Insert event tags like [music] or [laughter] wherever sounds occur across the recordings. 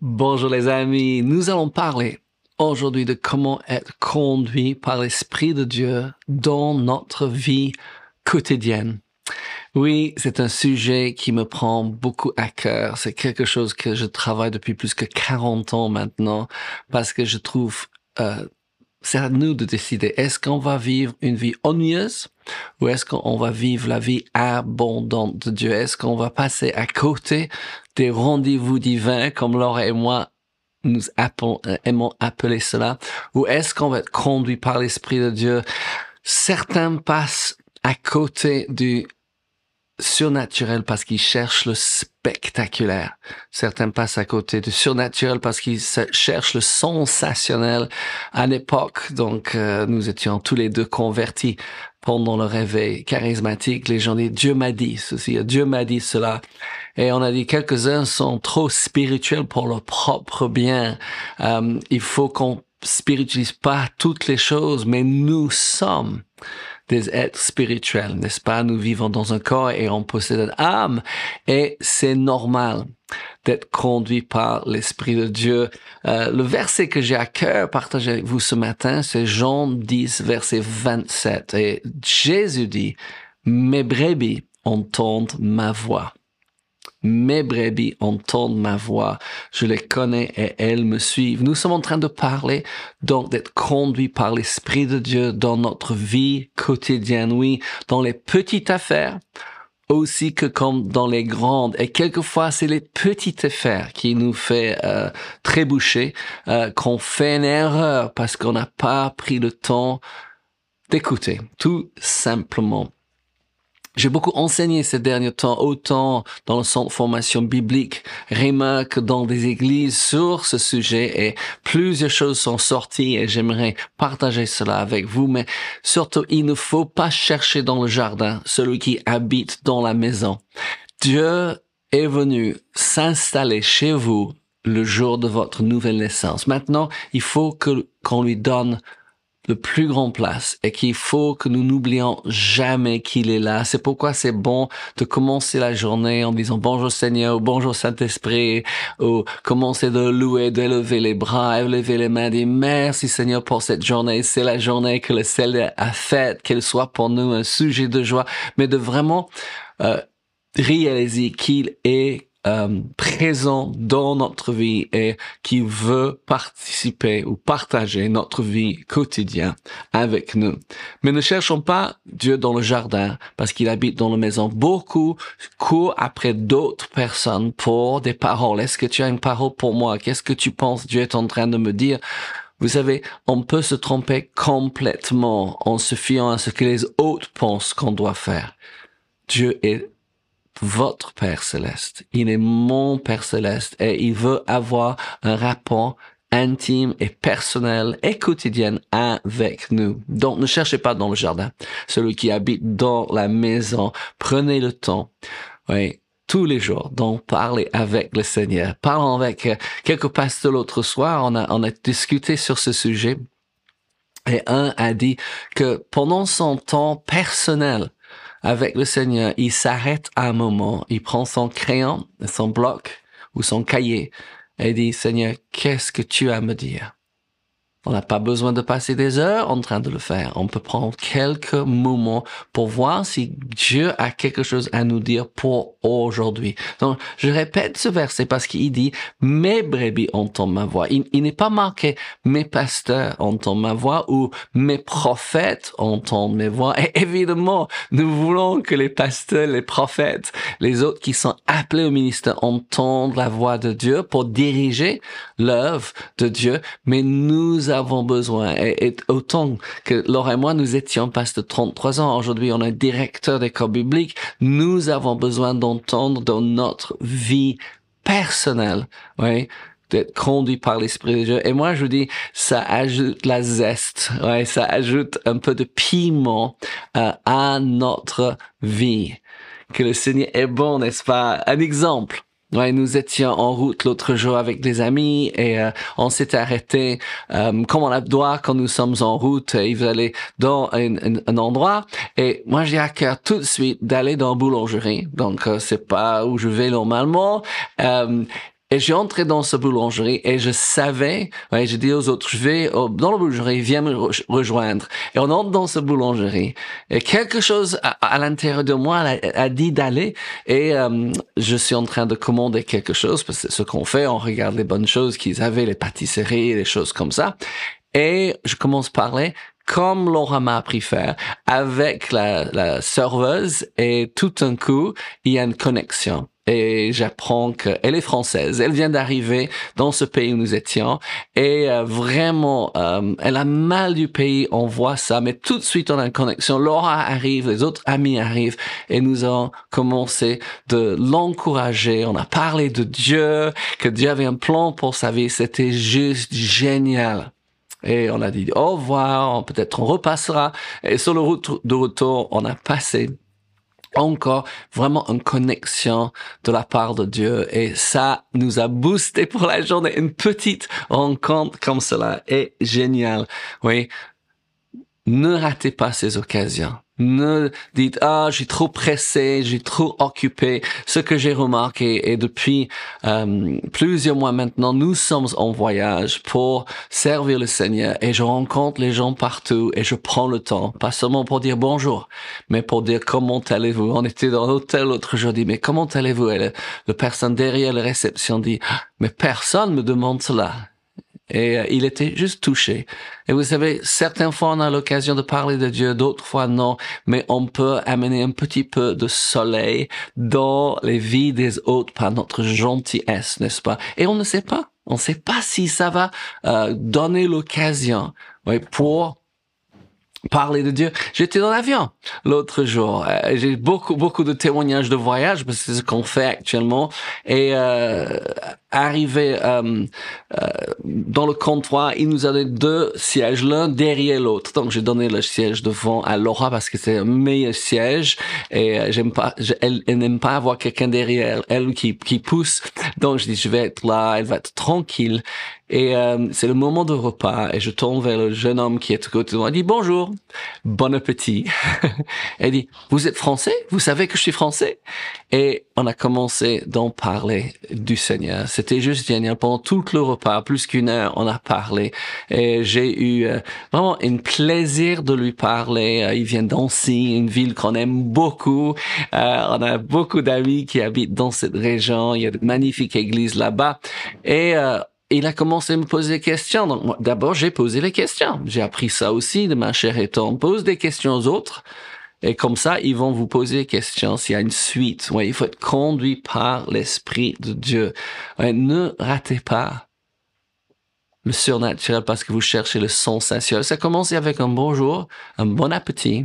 Bonjour les amis, nous allons parler aujourd'hui de comment être conduit par l'Esprit de Dieu dans notre vie quotidienne. Oui, c'est un sujet qui me prend beaucoup à cœur. C'est quelque chose que je travaille depuis plus que 40 ans maintenant parce que je trouve euh, c'est à nous de décider. Est-ce qu'on va vivre une vie ennuyeuse ou est-ce qu'on va vivre la vie abondante de Dieu? Est-ce qu'on va passer à côté des rendez-vous divins comme Laura et moi nous euh, aimons appeler cela? Ou est-ce qu'on va être conduit par l'Esprit de Dieu? Certains passent à côté du surnaturel parce qu'ils cherchent le spectaculaire. Certains passent à côté du surnaturel parce qu'ils cherchent le sensationnel. À l'époque, donc, euh, nous étions tous les deux convertis pendant le réveil charismatique. Les gens disent Dieu m'a dit ceci, Dieu m'a dit cela. Et on a dit quelques-uns sont trop spirituels pour leur propre bien. Euh, il faut qu'on spiritualise pas toutes les choses, mais nous sommes des êtres spirituels, n'est-ce pas? Nous vivons dans un corps et on possède une âme et c'est normal d'être conduit par l'Esprit de Dieu. Euh, le verset que j'ai à cœur partager avec vous ce matin, c'est Jean 10, verset 27. Et Jésus dit, mes brebis entendent ma voix mes brebis entendent ma voix, je les connais et elles me suivent. Nous sommes en train de parler donc d'être conduits par l'Esprit de Dieu dans notre vie quotidienne, oui, dans les petites affaires, aussi que comme dans les grandes. Et quelquefois, c'est les petites affaires qui nous fait euh, trébucher, euh, qu'on fait une erreur parce qu'on n'a pas pris le temps d'écouter, tout simplement. J'ai beaucoup enseigné ces derniers temps, autant dans le centre de formation biblique Réma que dans des églises sur ce sujet et plusieurs choses sont sorties et j'aimerais partager cela avec vous. Mais surtout, il ne faut pas chercher dans le jardin celui qui habite dans la maison. Dieu est venu s'installer chez vous le jour de votre nouvelle naissance. Maintenant, il faut qu'on lui donne le plus grand place et qu'il faut que nous n'oublions jamais qu'il est là. C'est pourquoi c'est bon de commencer la journée en disant bonjour Seigneur ou bonjour Saint-Esprit ou commencer de louer, d'élever les bras, élever les mains, dire merci Seigneur pour cette journée. C'est la journée que le ciel a faite, qu'elle soit pour nous un sujet de joie, mais de vraiment euh, réaliser qu'il est euh, présent dans notre vie et qui veut participer ou partager notre vie quotidienne avec nous. Mais ne cherchons pas Dieu dans le jardin parce qu'il habite dans la maison. Beaucoup courent après d'autres personnes pour des paroles. Est-ce que tu as une parole pour moi? Qu'est-ce que tu penses? Dieu est en train de me dire? Vous savez, on peut se tromper complètement en se fiant à ce que les autres pensent qu'on doit faire. Dieu est votre Père céleste. Il est mon Père céleste et il veut avoir un rapport intime et personnel et quotidien avec nous. Donc ne cherchez pas dans le jardin. Celui qui habite dans la maison, prenez le temps. Oui, tous les jours d'en parler avec le Seigneur. Parlons avec quelques pasteurs l'autre soir, on a, on a discuté sur ce sujet. Et un a dit que pendant son temps personnel, avec le Seigneur, il s'arrête un moment, il prend son crayon, son bloc ou son cahier et dit, Seigneur, qu'est-ce que tu as à me dire? On n'a pas besoin de passer des heures en train de le faire. On peut prendre quelques moments pour voir si Dieu a quelque chose à nous dire pour aujourd'hui. Donc, je répète ce verset parce qu'il dit, mes brebis entendent ma voix. Il, n'est pas marqué, mes pasteurs entendent ma voix ou mes prophètes entendent mes voix. Et évidemment, nous voulons que les pasteurs, les prophètes, les autres qui sont appelés au ministère entendent la voix de Dieu pour diriger l'œuvre de Dieu. Mais nous avons besoin, et, autant que Laura et moi, nous étions pasteurs de 33 ans, aujourd'hui on est directeur d'école biblique, nous avons besoin d'entendre dans notre vie personnelle, oui, d'être conduit par l'Esprit de Dieu. Et moi, je vous dis, ça ajoute la zeste, ouais, ça ajoute un peu de piment euh, à notre vie. Que le Seigneur est bon, n'est-ce pas? Un exemple. Ouais, nous étions en route l'autre jour avec des amis et euh, on s'est arrêté euh, comme on a doit quand nous sommes en route. Il vous aller dans un, un, endroit et moi j'ai à cœur tout de suite d'aller dans la boulangerie. Donc euh, c'est pas où je vais normalement. Et j'ai entré dans ce boulangerie et je savais, ouais, j'ai dit aux autres, je vais dans la boulangerie, viens me rejoindre. Et on entre dans ce boulangerie et quelque chose à, l'intérieur de moi a, dit d'aller et euh, je suis en train de commander quelque chose parce que c'est ce qu'on fait, on regarde les bonnes choses qu'ils avaient, les pâtisseries, les choses comme ça. Et je commence à parler comme Laura m'a appris faire avec la, la serveuse et tout un coup, il y a une connexion et j'apprends qu'elle est française. Elle vient d'arriver dans ce pays où nous étions et euh, vraiment, euh, elle a mal du pays. On voit ça, mais tout de suite on a une connexion. Laura arrive, les autres amis arrivent et nous avons commencé de l'encourager. On a parlé de Dieu, que Dieu avait un plan pour sa vie. C'était juste génial. Et on a dit au revoir, peut-être on repassera. Et sur le route de retour, on a passé encore vraiment une connexion de la part de Dieu et ça nous a boosté pour la journée. Une petite rencontre comme cela est génial. Oui. Ne ratez pas ces occasions. Ne dites ah j'ai trop pressé, j'ai trop occupé. Ce que j'ai remarqué et depuis euh, plusieurs mois maintenant, nous sommes en voyage pour servir le Seigneur et je rencontre les gens partout et je prends le temps, pas seulement pour dire bonjour, mais pour dire comment allez-vous. On était dans l'hôtel l'autre jour, dit mais comment allez-vous Et le, personne derrière la réception dit ah, mais personne me demande cela. Et euh, il était juste touché. Et vous savez, certaines fois on a l'occasion de parler de Dieu, d'autres fois non, mais on peut amener un petit peu de soleil dans les vies des autres par notre gentillesse, n'est-ce pas? Et on ne sait pas. On ne sait pas si ça va euh, donner l'occasion oui, pour parler de Dieu. J'étais dans l'avion l'autre jour. Euh, j'ai beaucoup beaucoup de témoignages de voyage parce que c'est ce qu'on fait actuellement. Et euh, arrivé euh, euh, dans le comptoir, il nous a donné deux sièges, l'un derrière l'autre. Donc j'ai donné le siège devant à Laura parce que c'est un meilleur siège et euh, j'aime pas, elle, elle n'aime pas avoir quelqu'un derrière elle qui qui pousse. Donc je dis je vais être là, elle va être tranquille. Et euh, c'est le moment de repas et je tourne vers le jeune homme qui est à côté de moi. Il dit bonjour, bon appétit. [laughs] Elle dit vous êtes français? Vous savez que je suis français? Et on a commencé d'en parler du Seigneur. C'était juste génial. Pendant tout le repas, plus qu'une heure, on a parlé et j'ai eu euh, vraiment un plaisir de lui parler. Euh, il vient d'Ancy, une ville qu'on aime beaucoup. on a beaucoup d'amis qui habitent dans cette région. Il y a de magnifiques églises là-bas et il a commencé à me poser des questions. Donc, moi, d'abord, j'ai posé les questions. J'ai appris ça aussi de ma chère On Pose des questions aux autres. Et comme ça, ils vont vous poser des questions s'il y a une suite. Ouais, il faut être conduit par l'Esprit de Dieu. Ouais, ne ratez pas le surnaturel parce que vous cherchez le sensationnel. Ça commence avec un bonjour, un bon appétit,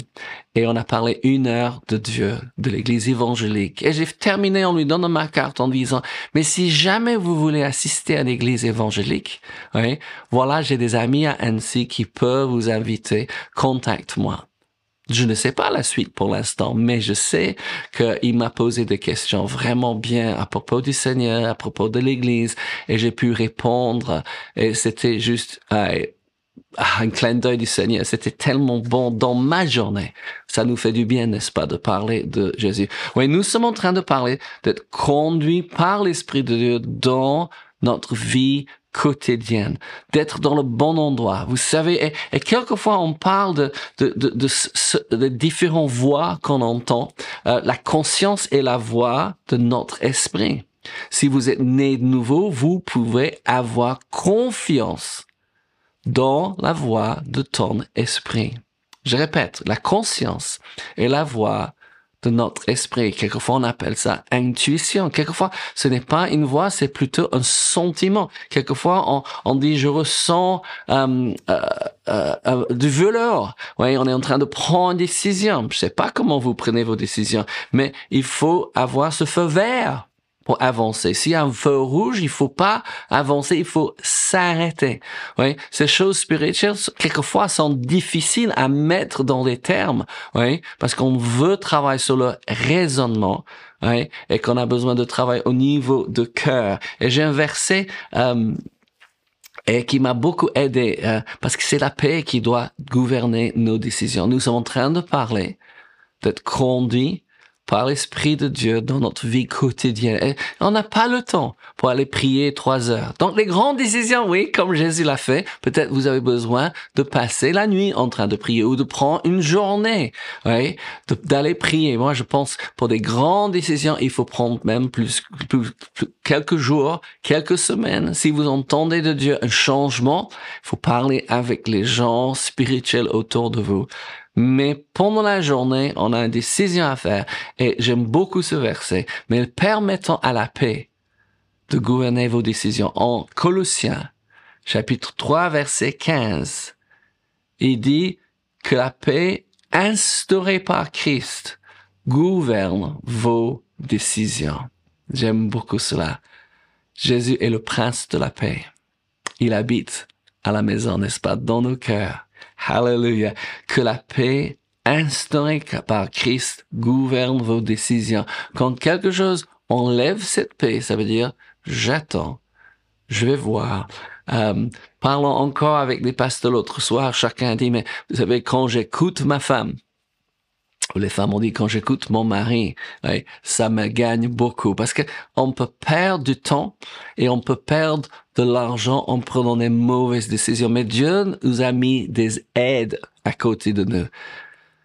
et on a parlé une heure de Dieu, de l'Église évangélique. Et j'ai terminé en lui donnant ma carte en disant, mais si jamais vous voulez assister à l'Église évangélique, oui, voilà, j'ai des amis à Annecy qui peuvent vous inviter, contacte-moi. Je ne sais pas la suite pour l'instant, mais je sais qu'il m'a posé des questions vraiment bien à propos du Seigneur, à propos de l'Église, et j'ai pu répondre. Et c'était juste euh, un clin d'œil du Seigneur. C'était tellement bon dans ma journée. Ça nous fait du bien, n'est-ce pas, de parler de Jésus. Oui, nous sommes en train de parler d'être conduits par l'Esprit de Dieu dans notre vie quotidienne, d'être dans le bon endroit. Vous savez, et, quelquefois on parle de, de, de, de, de différentes voix qu'on entend. Euh, la conscience est la voix de notre esprit. Si vous êtes né de nouveau, vous pouvez avoir confiance dans la voix de ton esprit. Je répète, la conscience est la voix de notre esprit. Quelquefois, on appelle ça intuition. Quelquefois, ce n'est pas une voix, c'est plutôt un sentiment. Quelquefois, on, on dit, je ressens euh, euh, euh, euh du voleur. Oui, on est en train de prendre une décision. Je sais pas comment vous prenez vos décisions, mais il faut avoir ce feu vert pour avancer. S'il y a un feu rouge, il faut pas avancer, il faut s'arrêter. Oui, ces choses spirituelles, quelquefois, sont difficiles à mettre dans les termes, oui, parce qu'on veut travailler sur le raisonnement, oui, et qu'on a besoin de travailler au niveau de cœur. Et j'ai un verset euh, et qui m'a beaucoup aidé, euh, parce que c'est la paix qui doit gouverner nos décisions. Nous sommes en train de parler d'être conduits par l'Esprit de Dieu dans notre vie quotidienne. Et on n'a pas le temps pour aller prier trois heures. Donc les grandes décisions, oui, comme Jésus l'a fait, peut-être vous avez besoin de passer la nuit en train de prier ou de prendre une journée, oui, d'aller prier. Moi, je pense pour des grandes décisions, il faut prendre même plus, plus, quelques jours, quelques semaines. Si vous entendez de Dieu un changement, il faut parler avec les gens spirituels autour de vous. Mais pendant la journée, on a une décision à faire et j'aime beaucoup ce verset, mais permettant à la paix de gouverner vos décisions. En Colossiens, chapitre 3, verset 15, il dit que la paix instaurée par Christ gouverne vos décisions. J'aime beaucoup cela. Jésus est le prince de la paix. Il habite à la maison, n'est-ce pas, dans nos cœurs. Hallelujah. Que la paix instaurée par Christ gouverne vos décisions. Quand quelque chose enlève cette paix, ça veut dire j'attends, je vais voir. Euh, parlons encore avec des pasteurs l'autre soir, chacun dit, mais vous savez, quand j'écoute ma femme, les femmes ont dit quand j'écoute mon mari, ça me gagne beaucoup parce que on peut perdre du temps et on peut perdre de l'argent en prenant des mauvaises décisions. Mais Dieu nous a mis des aides à côté de nous.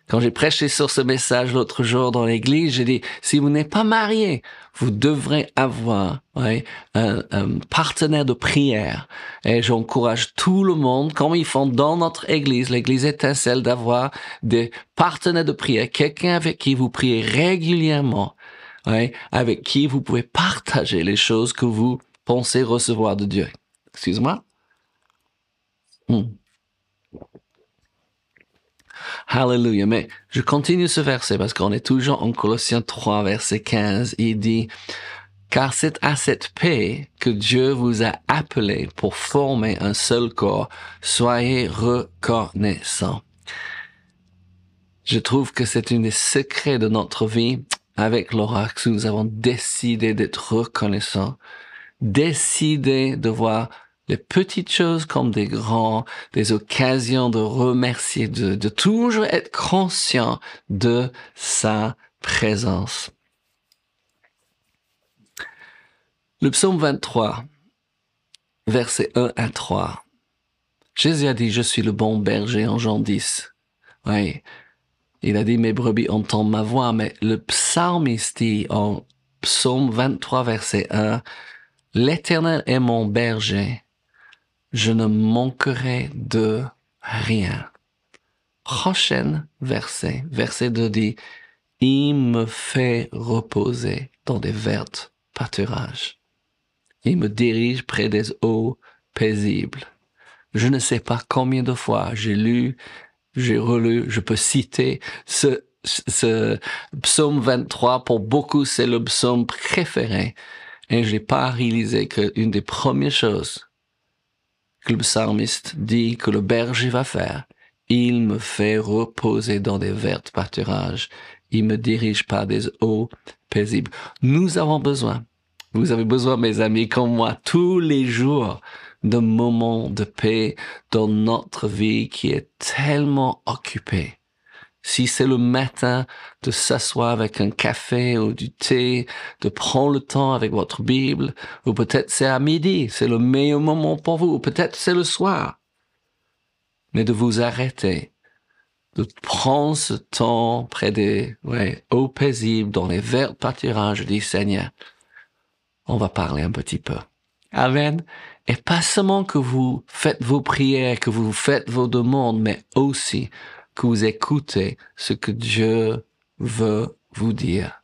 Quand j'ai prêché sur ce message l'autre jour dans l'église, j'ai dit, si vous n'êtes pas marié, vous devrez avoir un, un, partenaire de prière. Et j'encourage tout le monde, comme ils font dans notre église, l'église étincelle, d'avoir des partenaires de prière, quelqu'un avec qui vous priez régulièrement, avec qui vous pouvez partager les choses que vous pensez recevoir de Dieu. Excuse-moi. Hmm. Hallelujah. Mais je continue ce verset parce qu'on est toujours en Colossiens 3, verset 15. Il dit, car c'est à cette paix que Dieu vous a appelé pour former un seul corps. Soyez reconnaissants. Je trouve que c'est un des secrets de notre vie avec l'oracle. Nous avons décidé d'être reconnaissants, décidé de voir les petites choses comme des grands, des occasions de remercier, de, de toujours être conscient de sa présence. Le psaume 23, versets 1 à 3. Jésus a dit, je suis le bon berger en Jean 10. Oui. Il a dit, mes brebis entendent ma voix, mais le psalmiste dit en psaume 23, verset 1, L'éternel est mon berger je ne manquerai de rien. Prochaine verset, verset 2 dit, il me fait reposer dans des vertes pâturages. Il me dirige près des eaux paisibles. Je ne sais pas combien de fois j'ai lu, j'ai relu, je peux citer ce, ce psaume 23. Pour beaucoup, c'est le psaume préféré. Et je n'ai pas réalisé qu'une des premières choses que le psalmiste dit que le berger va faire. Il me fait reposer dans des vertes pâturages. Il me dirige par des eaux paisibles. Nous avons besoin, vous avez besoin, mes amis, comme moi, tous les jours, de moments de paix dans notre vie qui est tellement occupée si c'est le matin de s'asseoir avec un café ou du thé, de prendre le temps avec votre Bible, ou peut-être c'est à midi, c'est le meilleur moment pour vous, ou peut-être c'est le soir. Mais de vous arrêter, de prendre ce temps près des ouais, eaux paisibles, dans les verts pâturages, dis Seigneur, on va parler un petit peu. Amen. Et pas seulement que vous faites vos prières, que vous faites vos demandes, mais aussi que vous écoutez ce que Dieu veut vous dire.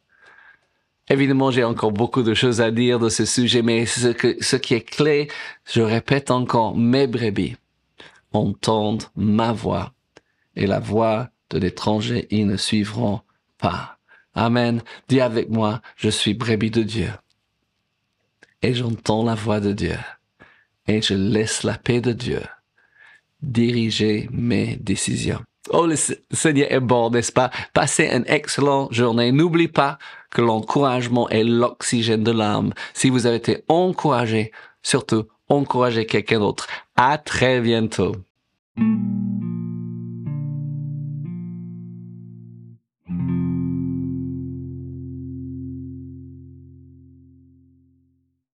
Évidemment, j'ai encore beaucoup de choses à dire de ce sujet, mais ce, ce qui est clé, je répète encore, mes brebis entendent ma voix et la voix de l'étranger, ils ne suivront pas. Amen. Dis avec moi, je suis brebis de Dieu. Et j'entends la voix de Dieu. Et je laisse la paix de Dieu diriger mes décisions. Oh, le Seigneur est bon, n'est-ce pas? Passez une excellente journée. N'oubliez pas que l'encouragement est l'oxygène de l'âme. Si vous avez été encouragé, surtout, encouragez quelqu'un d'autre. À très bientôt.